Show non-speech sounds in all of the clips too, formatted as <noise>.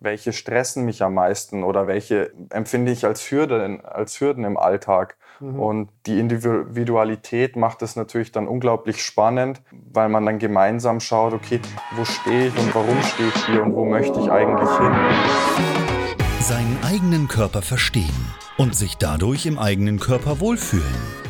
welche stressen mich am meisten oder welche empfinde ich als Hürden, als Hürden im Alltag. Mhm. Und die Individualität macht es natürlich dann unglaublich spannend, weil man dann gemeinsam schaut, okay, wo stehe ich und warum stehe ich hier und wo möchte ich eigentlich hin. Seinen eigenen Körper verstehen und sich dadurch im eigenen Körper wohlfühlen.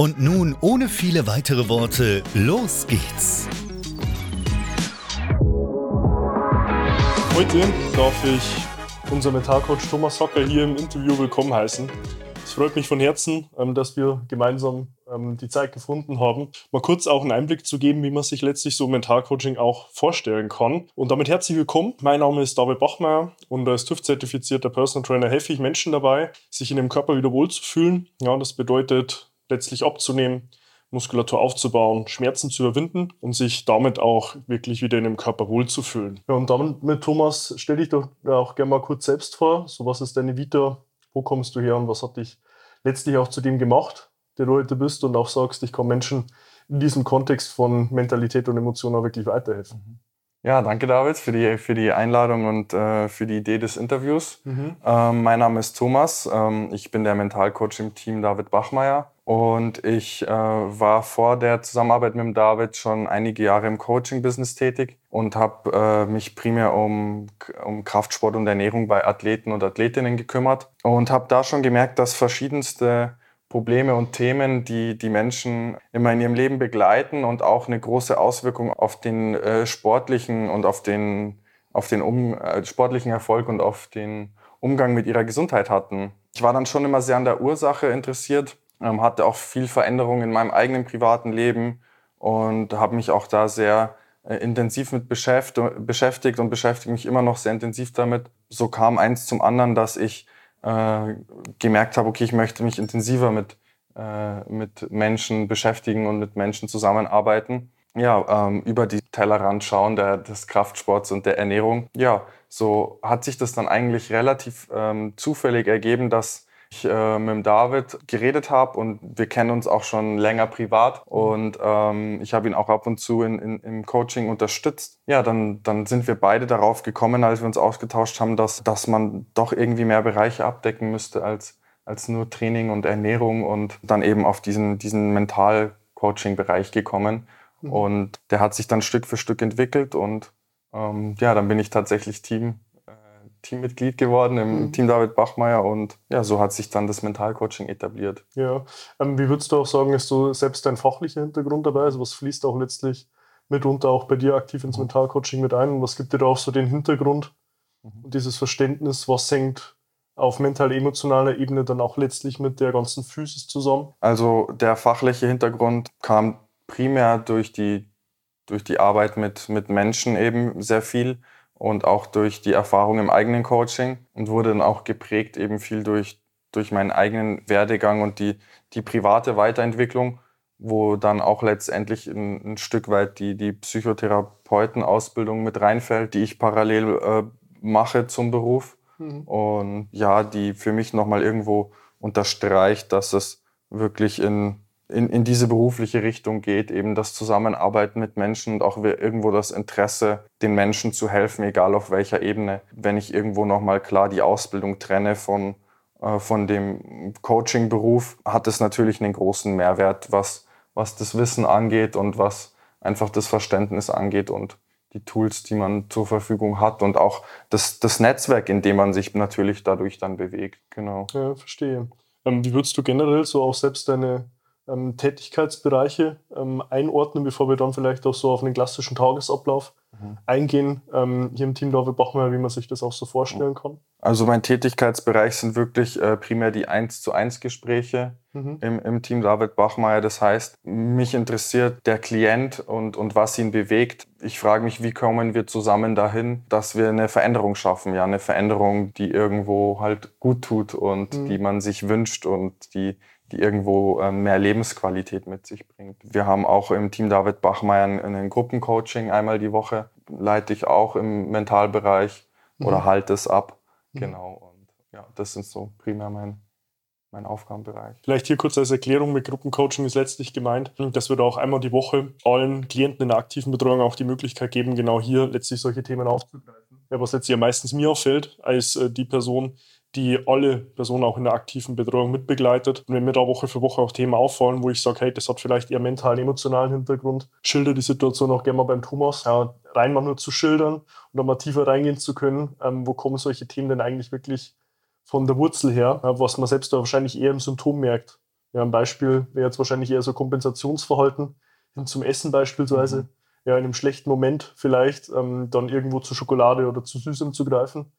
Und nun, ohne viele weitere Worte, los geht's! Heute darf ich unseren Mentalcoach Thomas Hocker hier im Interview willkommen heißen. Es freut mich von Herzen, ähm, dass wir gemeinsam ähm, die Zeit gefunden haben, mal kurz auch einen Einblick zu geben, wie man sich letztlich so Mentalcoaching auch vorstellen kann. Und damit herzlich willkommen. Mein Name ist David Bachmeier und als TÜV-zertifizierter Personal Trainer helfe ich Menschen dabei, sich in dem Körper wieder wohlzufühlen. Ja, das bedeutet letztlich abzunehmen, Muskulatur aufzubauen, Schmerzen zu überwinden und sich damit auch wirklich wieder in dem Körper wohlzufühlen. Ja, und damit, mit Thomas, stell dich doch auch gerne mal kurz selbst vor. So, was ist deine Vita? wo kommst du her und was hat dich letztlich auch zu dem gemacht, der du heute bist und auch sagst, ich kann Menschen in diesem Kontext von Mentalität und Emotionen auch wirklich weiterhelfen. Mhm. Ja, danke David für die, für die Einladung und äh, für die Idee des Interviews. Mhm. Ähm, mein Name ist Thomas, ähm, ich bin der Mentalcoach im Team David Bachmeier und ich äh, war vor der Zusammenarbeit mit dem David schon einige Jahre im Coaching-Business tätig und habe äh, mich primär um, um Kraftsport und Ernährung bei Athleten und Athletinnen gekümmert und habe da schon gemerkt, dass verschiedenste Probleme und Themen, die die Menschen immer in ihrem Leben begleiten und auch eine große Auswirkung auf den äh, sportlichen und auf den, auf den um, äh, sportlichen Erfolg und auf den Umgang mit ihrer Gesundheit hatten. Ich war dann schon immer sehr an der Ursache interessiert, ähm, hatte auch viel Veränderung in meinem eigenen privaten Leben und habe mich auch da sehr äh, intensiv mit beschäftigt und beschäftige mich immer noch sehr intensiv damit. So kam eins zum anderen, dass ich äh, gemerkt habe, okay, ich möchte mich intensiver mit, äh, mit Menschen beschäftigen und mit Menschen zusammenarbeiten. Ja, ähm, über die Tellerrand schauen der, des Kraftsports und der Ernährung. Ja, so hat sich das dann eigentlich relativ ähm, zufällig ergeben, dass ich äh, mit dem David geredet habe und wir kennen uns auch schon länger privat und ähm, ich habe ihn auch ab und zu in, in, im Coaching unterstützt. Ja, dann, dann sind wir beide darauf gekommen, als wir uns ausgetauscht haben, dass, dass man doch irgendwie mehr Bereiche abdecken müsste als, als nur Training und Ernährung und dann eben auf diesen, diesen Mental-Coaching-Bereich gekommen. Mhm. Und der hat sich dann Stück für Stück entwickelt und ähm, ja, dann bin ich tatsächlich Team Teammitglied geworden im mhm. Team David Bachmeier und ja, so hat sich dann das Mentalcoaching etabliert. Ja, ähm, wie würdest du auch sagen, ist so selbst dein fachlicher Hintergrund dabei? Also was fließt auch letztlich mitunter auch bei dir aktiv ins mhm. Mentalcoaching mit ein und was gibt dir da auch so den Hintergrund mhm. und dieses Verständnis, was hängt auf mental-emotionaler Ebene dann auch letztlich mit der ganzen Physis zusammen? Also der fachliche Hintergrund kam primär durch die, durch die Arbeit mit, mit Menschen eben sehr viel und auch durch die Erfahrung im eigenen Coaching und wurde dann auch geprägt eben viel durch, durch meinen eigenen Werdegang und die, die private Weiterentwicklung, wo dann auch letztendlich ein, ein Stück weit die, die Psychotherapeutenausbildung mit reinfällt, die ich parallel äh, mache zum Beruf. Mhm. Und ja, die für mich nochmal irgendwo unterstreicht, dass es wirklich in in, in diese berufliche Richtung geht, eben das Zusammenarbeiten mit Menschen und auch irgendwo das Interesse, den Menschen zu helfen, egal auf welcher Ebene. Wenn ich irgendwo nochmal klar die Ausbildung trenne von, äh, von dem Coaching-Beruf, hat es natürlich einen großen Mehrwert, was, was das Wissen angeht und was einfach das Verständnis angeht und die Tools, die man zur Verfügung hat und auch das, das Netzwerk, in dem man sich natürlich dadurch dann bewegt. Genau. Ja, verstehe. Ähm, wie würdest du generell so auch selbst deine ähm, Tätigkeitsbereiche ähm, einordnen, bevor wir dann vielleicht auch so auf einen klassischen Tagesablauf mhm. eingehen, ähm, hier im Team David Bachmeier, wie man sich das auch so vorstellen kann? Also mein Tätigkeitsbereich sind wirklich äh, primär die 1 zu 1 Gespräche mhm. im, im Team David Bachmeier. Das heißt, mich interessiert der Klient und, und was ihn bewegt. Ich frage mich, wie kommen wir zusammen dahin, dass wir eine Veränderung schaffen? Ja, eine Veränderung, die irgendwo halt gut tut und mhm. die man sich wünscht und die die irgendwo ähm, mehr Lebensqualität mit sich bringt. Wir haben auch im Team David Bachmeier ein Gruppencoaching einmal die Woche, leite ich auch im Mentalbereich mhm. oder halte es ab. Mhm. Genau. Und ja, das sind so primär mein, mein Aufgabenbereich. Vielleicht hier kurz als Erklärung mit Gruppencoaching ist letztlich gemeint, dass wir da auch einmal die Woche allen Klienten in der aktiven Betreuung auch die Möglichkeit geben, genau hier letztlich solche Themen aufzugreifen. Ja, was letztlich ja meistens mir auffällt, als äh, die Person, die alle Personen auch in der aktiven Betreuung mitbegleitet. Und wenn mir da Woche für Woche auch Themen auffallen, wo ich sage, hey, das hat vielleicht eher mentalen, emotionalen Hintergrund, schilder die Situation auch gerne mal beim Thomas, ja, rein mal nur zu schildern und dann mal tiefer reingehen zu können, ähm, wo kommen solche Themen denn eigentlich wirklich von der Wurzel her, ja, was man selbst da wahrscheinlich eher im Symptom merkt. Ja, ein Beispiel wäre jetzt wahrscheinlich eher so Kompensationsverhalten hin zum Essen beispielsweise. Mhm. Ja, in einem schlechten Moment vielleicht ähm, dann irgendwo zu Schokolade oder zu Süßem zu greifen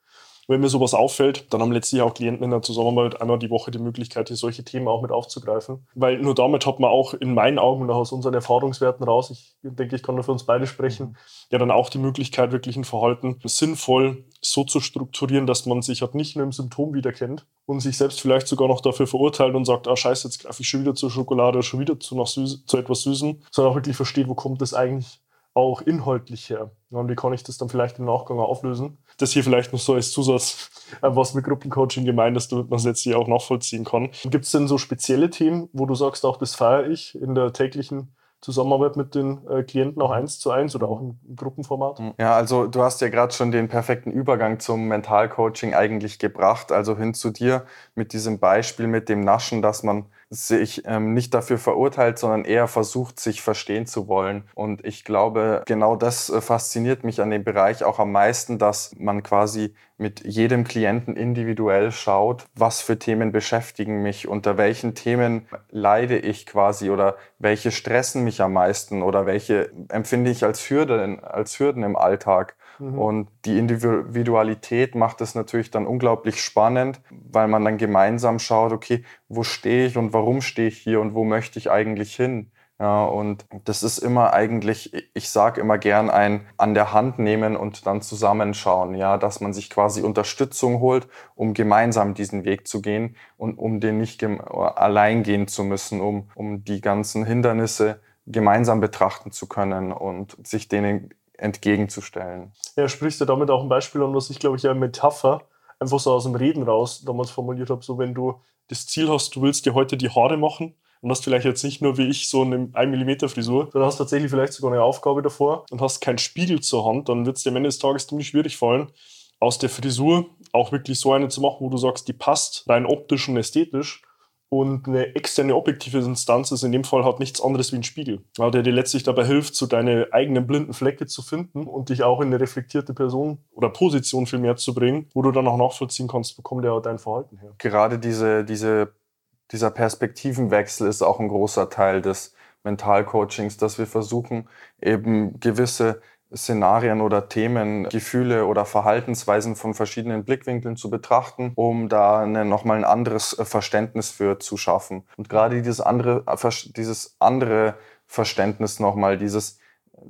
wenn mir sowas auffällt, dann haben letztlich auch Klienten in der Zusammenarbeit einmal die Woche die Möglichkeit, hier solche Themen auch mit aufzugreifen. Weil nur damit hat man auch in meinen Augen und auch aus unseren Erfahrungswerten raus, ich denke, ich kann nur für uns beide sprechen, ja dann auch die Möglichkeit, wirklich ein Verhalten sinnvoll so zu strukturieren, dass man sich halt nicht nur im Symptom wiederkennt und sich selbst vielleicht sogar noch dafür verurteilt und sagt, ah scheiße, jetzt greife ich schon wieder zur Schokolade, schon wieder zu, noch Süß, zu etwas Süßen, sondern auch wirklich versteht, wo kommt das eigentlich auch inhaltlich her. Und wie kann ich das dann vielleicht im Nachgang auflösen? Das hier vielleicht noch so als Zusatz, äh, was mit Gruppencoaching gemeint ist, damit man es letztlich auch nachvollziehen kann. Gibt es denn so spezielle Themen, wo du sagst, auch das feiere ich in der täglichen Zusammenarbeit mit den äh, Klienten auch eins zu eins oder auch im, Gruppenformat? Ja, also du hast ja gerade schon den perfekten Übergang zum Mentalcoaching eigentlich gebracht, also hin zu dir mit diesem Beispiel mit dem Naschen, dass man sich ähm, nicht dafür verurteilt, sondern eher versucht, sich verstehen zu wollen. Und ich glaube, genau das äh, fasziniert mich an dem Bereich auch am meisten, dass man quasi mit jedem Klienten individuell schaut, was für Themen beschäftigen mich, unter welchen Themen leide ich quasi oder welche stressen mich am meisten oder welche empfinde ich als Hürden, als Hürden im Alltag. Mhm. Und die Individualität macht es natürlich dann unglaublich spannend, weil man dann gemeinsam schaut, okay, wo stehe ich und warum stehe ich hier und wo möchte ich eigentlich hin? Ja, und das ist immer eigentlich, ich sage immer gern ein an der Hand nehmen und dann zusammenschauen, ja, dass man sich quasi Unterstützung holt, um gemeinsam diesen Weg zu gehen und um den nicht allein gehen zu müssen, um, um die ganzen Hindernisse gemeinsam betrachten zu können und sich denen entgegenzustellen. Ja, sprichst du damit auch ein Beispiel an, was ich glaube ich ja Metapher einfach so aus dem Reden raus damals formuliert habe, so wenn du das Ziel hast, du willst dir heute die Haare machen und hast vielleicht jetzt nicht nur wie ich so eine 1 mm Frisur, sondern hast tatsächlich vielleicht sogar eine Aufgabe davor und hast keinen Spiegel zur Hand, dann wird es dir am Ende des Tages ziemlich schwierig fallen, aus der Frisur auch wirklich so eine zu machen, wo du sagst, die passt rein optisch und ästhetisch und eine externe objektive Instanz ist in dem Fall halt nichts anderes wie ein Spiegel, weil der dir letztlich dabei hilft, so deine eigenen blinden Flecke zu finden und dich auch in eine reflektierte Person oder Position viel mehr zu bringen, wo du dann auch nachvollziehen kannst, wo kommt ja dein Verhalten her. Gerade diese, diese, dieser Perspektivenwechsel ist auch ein großer Teil des Mentalcoachings, dass wir versuchen, eben gewisse Szenarien oder Themen, Gefühle oder Verhaltensweisen von verschiedenen Blickwinkeln zu betrachten, um da eine, nochmal ein anderes äh, Verständnis für zu schaffen. Und gerade dieses andere, äh, dieses andere Verständnis nochmal, dieses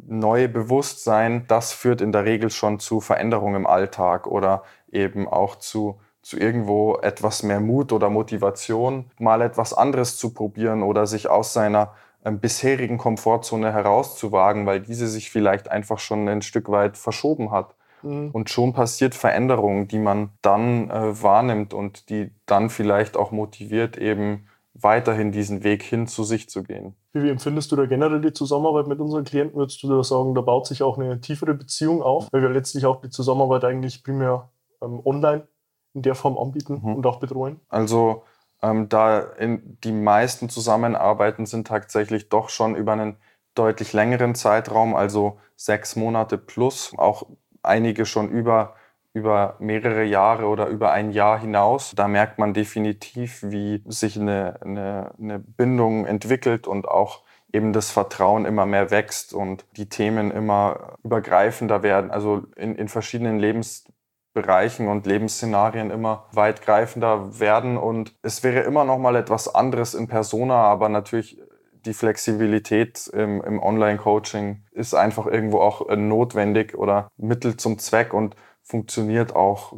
neue Bewusstsein, das führt in der Regel schon zu Veränderungen im Alltag oder eben auch zu zu irgendwo etwas mehr Mut oder Motivation, mal etwas anderes zu probieren oder sich aus seiner bisherigen Komfortzone herauszuwagen, weil diese sich vielleicht einfach schon ein Stück weit verschoben hat. Mhm. Und schon passiert Veränderung, die man dann äh, wahrnimmt und die dann vielleicht auch motiviert, eben weiterhin diesen Weg hin zu sich zu gehen. Wie, wie empfindest du da generell die Zusammenarbeit mit unseren Klienten? Würdest du da sagen, da baut sich auch eine tiefere Beziehung auf, weil wir letztlich auch die Zusammenarbeit eigentlich primär ähm, online in der Form anbieten mhm. und auch betreuen? Also Ähm, da die meisten Zusammenarbeiten sind tatsächlich doch schon über einen deutlich längeren Zeitraum, also sechs Monate plus, auch einige schon über, über mehrere Jahre oder über ein Jahr hinaus. Da merkt man definitiv, wie sich eine, eine, eine Bindung entwickelt und auch eben das Vertrauen immer mehr wächst und die Themen immer übergreifender werden, also in, in verschiedenen Lebensbereichen und Lebensszenarien immer weitgreifender werden. Und es wäre immer noch mal etwas anderes in Persona, aber natürlich die Flexibilität im, im Online-Coaching ist einfach irgendwo auch äh, notwendig oder Mittel zum Zweck und funktioniert auch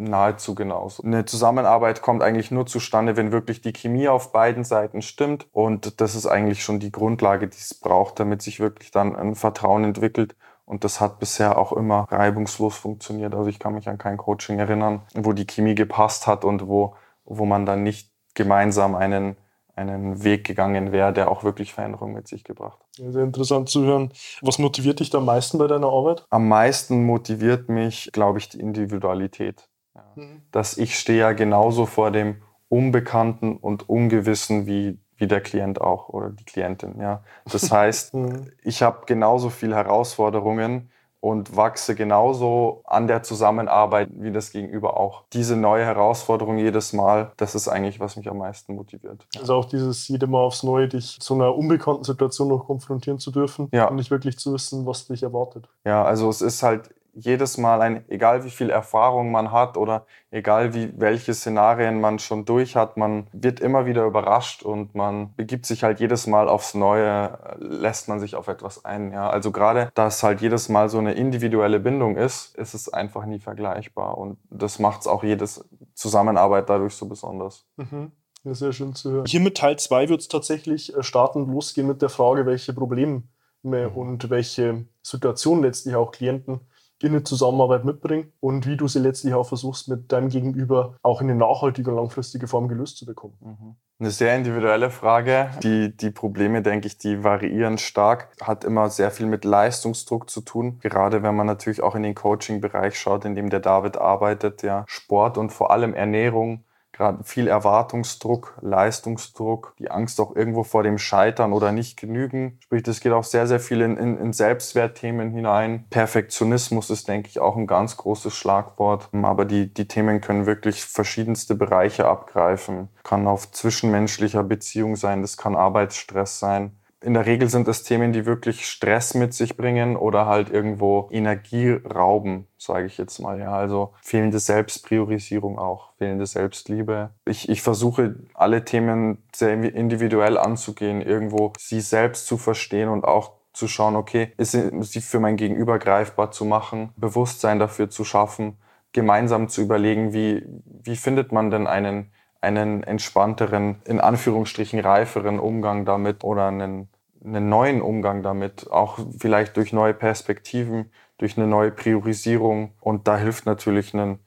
nahezu genauso. Eine Zusammenarbeit kommt eigentlich nur zustande, wenn wirklich die Chemie auf beiden Seiten stimmt. Und das ist eigentlich schon die Grundlage, die es braucht, damit sich wirklich dann ein Vertrauen entwickelt. Und das hat bisher auch immer reibungslos funktioniert. Also ich kann mich an kein Coaching erinnern, wo die Chemie gepasst hat und wo, wo man dann nicht gemeinsam einen einen Weg gegangen wäre, der auch wirklich Veränderung mit sich gebracht hat. Sehr interessant zu hören. Was motiviert dich am meisten bei deiner Arbeit? Am meisten motiviert mich, glaube ich, die Individualität. Mhm. Dass ich stehe ja genauso vor dem Unbekannten und Ungewissen wie, wie der Klient auch oder die Klientin. Ja. Das <laughs> heißt, mhm. ich habe genauso viele Herausforderungen und wachse genauso an der Zusammenarbeit wie das Gegenüber auch. Diese neue Herausforderung jedes Mal, das ist eigentlich, was mich am meisten motiviert. Also auch dieses jede Mal aufs Neue, dich zu einer unbekannten Situation noch konfrontieren zu dürfen ja. und nicht wirklich zu wissen, was dich erwartet. Ja, also es ist halt jedes Mal ein, egal wie viel Erfahrung man hat oder egal wie welche Szenarien man schon durch hat, man wird immer wieder überrascht und man begibt sich halt jedes Mal aufs Neue, lässt man sich auf etwas ein. Ja, also gerade, dass halt jedes Mal so eine individuelle Bindung ist, ist es einfach nie vergleichbar und das macht es auch jedes Zusammenarbeit dadurch so besonders. Mhm. Ja, sehr schön zu hören. Hier mit Teil 2 wird es tatsächlich äh, startend losgehen mit der Frage, welche Probleme mhm. und welche Situation letztlich auch Klienten in eine Zusammenarbeit mitbringen und wie du sie letztlich auch versuchst, mit deinem Gegenüber auch in eine nachhaltige und langfristige Form gelöst zu bekommen. Mhm. Eine sehr individuelle Frage. Die, die Probleme, denke ich, die variieren stark. Hat immer sehr viel mit Leistungsdruck zu tun. Gerade wenn man natürlich auch in den Coaching-Bereich schaut, in dem der David arbeitet, ja, Sport und vor allem Ernährung gerade viel Erwartungsdruck, Leistungsdruck, die Angst auch irgendwo vor dem Scheitern oder nicht genügen. Sprich, das geht auch sehr, sehr viel in, in, in Selbstwertthemen hinein. Perfektionismus ist, denke ich, auch ein ganz großes Schlagwort. Aber die, die Themen können wirklich verschiedenste Bereiche abgreifen. Kann auf zwischenmenschlicher Beziehung sein, das kann Arbeitsstress sein in der Regel sind es Themen, die wirklich Stress mit sich bringen oder halt irgendwo Energie rauben, sage ich jetzt mal. Ja, also fehlende Selbstpriorisierung auch, fehlende Selbstliebe. Ich, ich versuche alle Themen sehr individuell anzugehen, irgendwo sie selbst zu verstehen und auch zu schauen, okay, ist sie für mein Gegenüber greifbar zu machen, Bewusstsein dafür zu schaffen, gemeinsam zu überlegen, wie, wie findet man denn einen einen entspannteren, in Anführungsstrichen reiferen Umgang damit oder einen, einen neuen Umgang damit, auch vielleicht durch neue Perspektiven, durch eine neue Priorisierung. Und da hilft natürlich ein,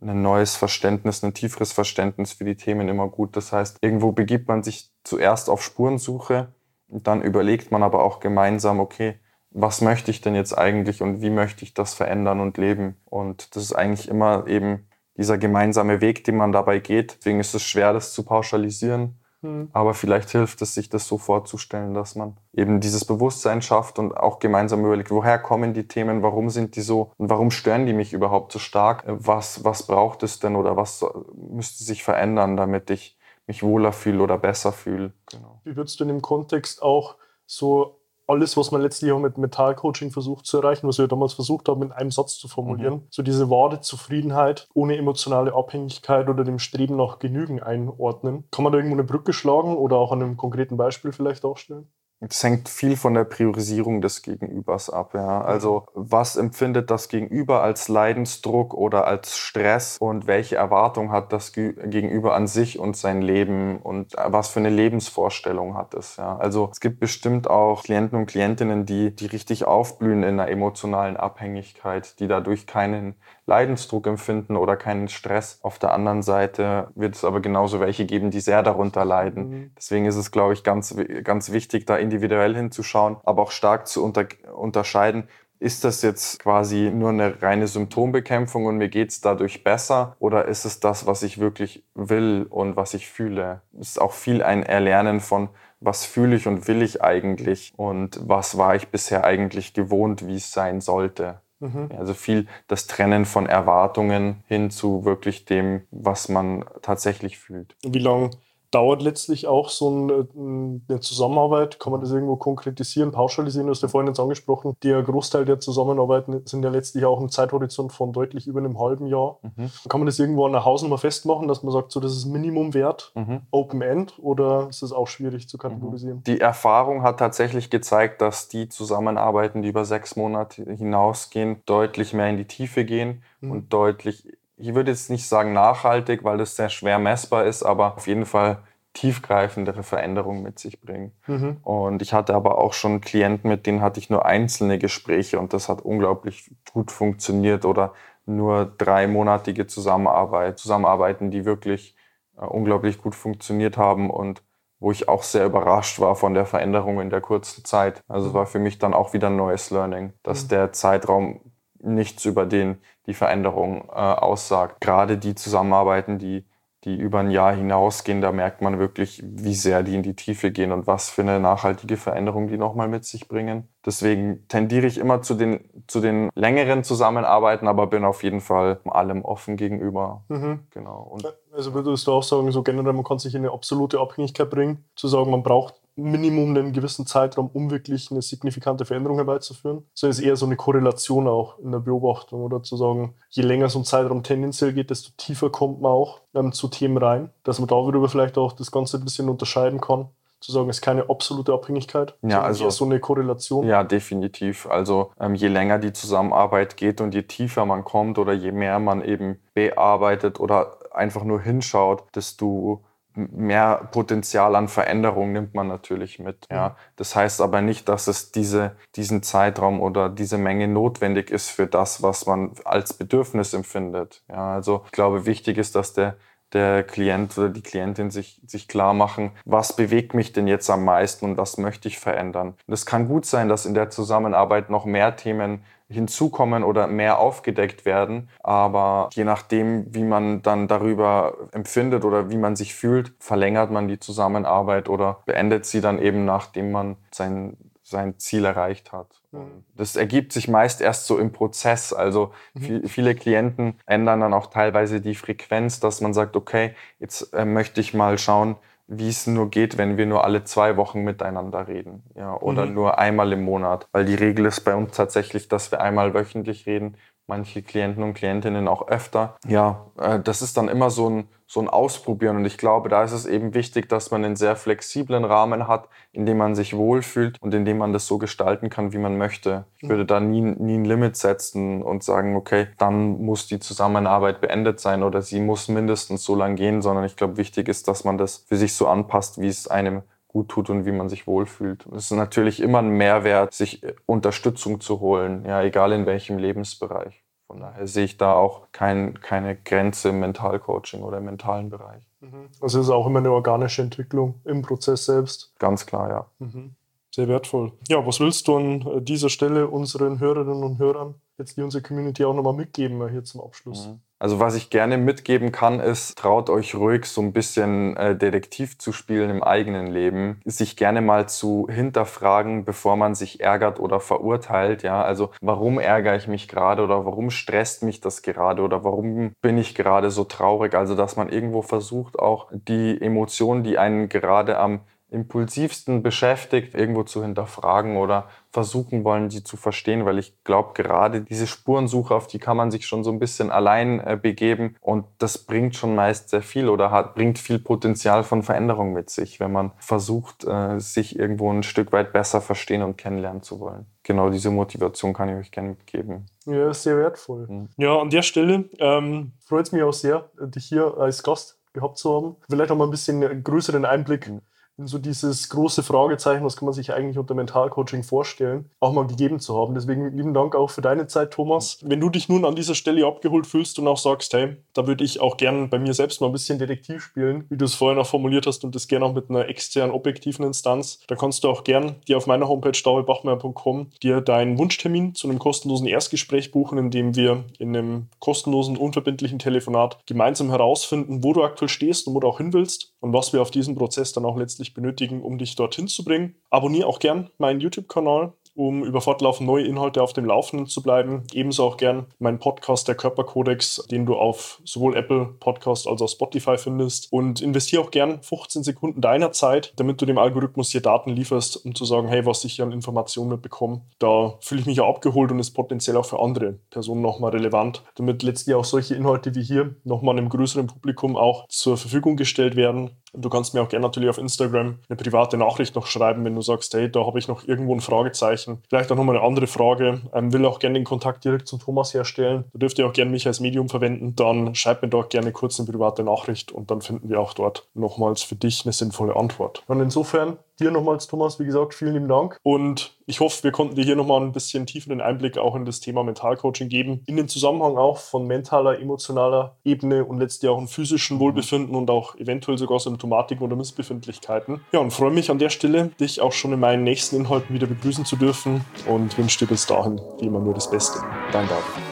ein neues Verständnis, ein tieferes Verständnis für die Themen immer gut. Das heißt, irgendwo begibt man sich zuerst auf Spurensuche und dann überlegt man aber auch gemeinsam, okay, was möchte ich denn jetzt eigentlich und wie möchte ich das verändern und leben? Und das ist eigentlich immer eben dieser gemeinsame Weg, den man dabei geht. Deswegen ist es schwer, das zu pauschalisieren. Mhm. Aber vielleicht hilft es, sich das so vorzustellen, dass man eben dieses Bewusstsein schafft und auch gemeinsam überlegt, woher kommen die Themen, warum sind die so und warum stören die mich überhaupt so stark? Was, was braucht es denn oder was müsste sich verändern, damit ich mich wohler fühle oder besser fühle? Genau. Wie würdest du in dem Kontext auch so alles, was man letztlich auch mit Mentalcoaching versucht zu erreichen, was wir damals versucht haben, in einem Satz zu formulieren. Mhm. So diese wahre Zufriedenheit ohne emotionale Abhängigkeit oder dem Streben nach Genügen einordnen. Kann man da irgendwo eine Brücke schlagen oder auch an einem konkreten Beispiel vielleicht darstellen? Es hängt viel von der Priorisierung des Gegenübers ab. Ja. Also was empfindet das Gegenüber als Leidensdruck oder als Stress und welche Erwartung hat das Gegenüber an sich und sein Leben und was für eine Lebensvorstellung hat es. Ja. Also es gibt bestimmt auch Klienten und Klientinnen, die, die richtig aufblühen in einer emotionalen Abhängigkeit, die dadurch keinen Leidensdruck empfinden oder keinen Stress. Auf der anderen Seite wird es aber genauso welche geben, die sehr darunter leiden. Mhm. Deswegen ist es, glaube ich, ganz, ganz wichtig, da individuell hinzuschauen, aber auch stark zu unter, unterscheiden, ist das jetzt quasi nur eine reine Symptombekämpfung und mir geht es dadurch besser oder ist es das, was ich wirklich will und was ich fühle? Es ist auch viel ein Erlernen von, was fühle ich und will ich eigentlich und was war ich bisher eigentlich gewohnt, wie es sein sollte. Mhm. Also viel das Trennen von Erwartungen hin zu wirklich dem, was man tatsächlich fühlt. Wie lange dauert letztlich auch so eine Zusammenarbeit? Kann man das irgendwo konkretisieren, pauschalisieren? Du hast ja vorhin jetzt angesprochen, der Großteil der Zusammenarbeiten sind ja letztlich auch im Zeithorizont von deutlich über einem halben Jahr. Mhm. Kann man das irgendwo an der Hausnummer festmachen, dass man sagt, so das ist Minimumwert, mhm. Open End, oder ist das auch schwierig zu kategorisieren? Mhm. Die Erfahrung hat tatsächlich gezeigt, dass die Zusammenarbeiten, die über sechs Monate hinausgehen, deutlich mehr in die Tiefe gehen mhm. und deutlich ich würde jetzt nicht sagen nachhaltig, weil das sehr schwer messbar ist, aber auf jeden Fall tiefgreifendere Veränderungen mit sich bringen. Mhm. Und ich hatte aber auch schon Klienten, mit denen hatte ich nur einzelne Gespräche und das hat unglaublich gut funktioniert oder nur dreimonatige Zusammenarbeit, Zusammenarbeiten, die wirklich äh, unglaublich gut funktioniert haben und wo ich auch sehr überrascht war von der Veränderung in der kurzen Zeit. Also es war für mich dann auch wieder ein neues Learning, dass mhm. der Zeitraum nichts über den die Veränderung äh, aussagt. Gerade die Zusammenarbeiten, die, die über ein Jahr hinausgehen, da merkt man wirklich, wie sehr die in die Tiefe gehen und was für eine nachhaltige Veränderung die nochmal mit sich bringen. Deswegen tendiere ich immer zu den, zu den längeren Zusammenarbeiten, aber bin auf jeden Fall allem offen gegenüber. Mhm. Genau. Und also würdest du auch sagen, so generell, man kann sich in eine absolute Abhängigkeit bringen, zu sagen, man braucht Minimum einen gewissen Zeitraum, um wirklich eine signifikante Veränderung herbeizuführen. So ist eher so eine Korrelation auch in der Beobachtung oder zu sagen, je länger so ein Zeitraum tendenziell geht, desto tiefer kommt man auch ähm, zu Themen rein, dass man darüber vielleicht auch das Ganze ein bisschen unterscheiden kann. Zu sagen, es ist keine absolute Abhängigkeit, ja, also so eine Korrelation. Ja, definitiv. Also ähm, je länger die Zusammenarbeit geht und je tiefer man kommt oder je mehr man eben bearbeitet oder einfach nur hinschaut, desto mehr Potenzial an Veränderung nimmt man natürlich mit. Ja. Mhm. Das heißt aber nicht, dass es diese, diesen Zeitraum oder diese Menge notwendig ist für das, was man als Bedürfnis empfindet. Ja, also ich glaube, wichtig ist, dass der, der Klient oder die Klientin sich, sich klar machen, was bewegt mich denn jetzt am meisten und was möchte ich verändern. Es kann gut sein, dass in der Zusammenarbeit noch mehr Themen hinzukommen oder mehr aufgedeckt werden. Aber je nachdem, wie man dann darüber empfindet oder wie man sich fühlt, verlängert man die Zusammenarbeit oder beendet sie dann eben, nachdem man sein, sein Ziel erreicht hat. Mhm. Das ergibt sich meist erst so im Prozess. Also mhm. viele Klienten ändern dann auch teilweise die Frequenz, dass man sagt, okay, jetzt äh, möchte ich mal schauen, wie es nur geht, wenn wir nur alle zwei Wochen miteinander reden, ja, oder mhm. nur einmal im Monat. Weil die Regel ist bei uns tatsächlich, dass wir einmal wöchentlich reden manche Klienten und Klientinnen auch öfter. Ja, äh, das ist dann immer so ein, so ein Ausprobieren. Und ich glaube, da ist es eben wichtig, dass man einen sehr flexiblen Rahmen hat, in dem man sich wohlfühlt und in dem man das so gestalten kann, wie man möchte. Ich würde da nie, nie ein Limit setzen und sagen, okay, dann muss die Zusammenarbeit beendet sein oder sie muss mindestens so lang gehen, sondern ich glaube, wichtig ist, dass man das für sich so anpasst, wie es einem gut tut und wie man sich wohlfühlt. Es ist natürlich immer ein Mehrwert, sich Unterstützung zu holen, ja, egal in welchem Lebensbereich. Von daher sehe ich da auch kein, keine Grenze im Mentalcoaching oder im mentalen Bereich. Mhm. Also es ist auch immer eine organische Entwicklung im Prozess selbst. Ganz klar, ja. Mhm. Sehr wertvoll. Ja, was willst du an äh, dieser Stelle unseren Hörerinnen und Hörern, jetzt die unsere Community auch nochmal mitgeben, hier zum Abschluss? Mhm. Also was ich gerne mitgeben kann, ist, traut euch ruhig so ein bisschen äh, Detektiv zu spielen im eigenen Leben, sich gerne mal zu hinterfragen, bevor man sich ärgert oder verurteilt. Ja, also warum ärgere ich mich gerade oder warum stresst mich das gerade oder warum bin ich gerade so traurig? Also dass man irgendwo versucht, auch die Emotionen, die einen gerade am impulsivsten beschäftigt, irgendwo zu hinterfragen oder versuchen wollen, die zu verstehen, weil ich glaube, gerade diese Spurensuche, auf die kann man sich schon so ein bisschen allein äh, begeben und das bringt schon meist sehr viel oder hat, bringt viel Potenzial von Veränderung mit sich, wenn man versucht, äh, sich irgendwo ein Stück weit besser verstehen und kennenlernen zu wollen. Genau diese Motivation kann ich euch gerne mitgeben. Ja, ist sehr wertvoll. Mhm. Ja, an der Stelle ähm, freut es mich auch sehr, dich hier als Gast gehabt zu haben. Vielleicht auch mal ein bisschen größeren Einblick mhm so dieses große Fragezeichen, was kann man sich eigentlich unter Mentalcoaching vorstellen, auch mal gegeben zu haben. Deswegen lieben Dank auch für deine Zeit, Thomas. Wenn du dich nun an dieser Stelle abgeholt fühlst und auch sagst, hey, da würde ich auch gern bei mir selbst mal ein bisschen Detektiv spielen, wie du es vorher noch formuliert hast und das gerne auch mit einer externen, objektiven Instanz, dann kannst du auch gern dir auf meiner Homepage davidbachmeier.com dir deinen Wunschtermin zu einem kostenlosen Erstgespräch buchen, in dem wir in einem kostenlosen, unverbindlichen Telefonat gemeinsam herausfinden, wo du aktuell stehst und wo du auch hin willst und was wir auf diesem Prozess dann auch letztlich benötigen, um dich dorthin zu bringen. Abonniere auch gern meinen YouTube-Kanal um über fortlaufend neue Inhalte auf dem Laufenden zu bleiben. Ebenso auch gern mein Podcast, der Körperkodex, den du auf sowohl Apple Podcast als auch Spotify findest. Und investiere auch gern 15 Sekunden deiner Zeit, damit du dem Algorithmus hier Daten lieferst, um zu sagen, hey, was ich hier an Informationen mitbekomme, da fühle ich mich ja abgeholt und ist potenziell auch für andere Personen nochmal relevant, damit letztlich auch solche Inhalte wie hier nochmal einem größeren Publikum auch zur Verfügung gestellt werden. Du kannst mir auch gerne natürlich auf Instagram eine private Nachricht noch schreiben, wenn du sagst, hey, da habe ich noch irgendwo ein Fragezeichen. Vielleicht auch nochmal eine andere Frage. Ähm, will auch gerne den Kontakt direkt zum Thomas herstellen. Du dürft ihr auch gerne mich als Medium verwenden. Dann schreib mir dort gerne kurz eine private Nachricht und dann finden wir auch dort nochmals für dich eine sinnvolle Antwort. Und insofern dir nochmals, Thomas, wie gesagt, vielen lieben Dank. Und ich hoffe, wir konnten dir hier nochmal ein bisschen tieferen Einblick auch in das Thema Mentalcoaching geben. In den Zusammenhang auch von mentaler, emotionaler Ebene und letztlich auch im physischen Wohlbefinden und auch eventuell sogar Symptomatiken oder Missbefindlichkeiten. Ja, und freue mich an der Stelle, dich auch schon in meinen nächsten Inhalten wieder begrüßen zu dürfen und wünsche dir bis dahin wie immer nur das Beste. Dein David.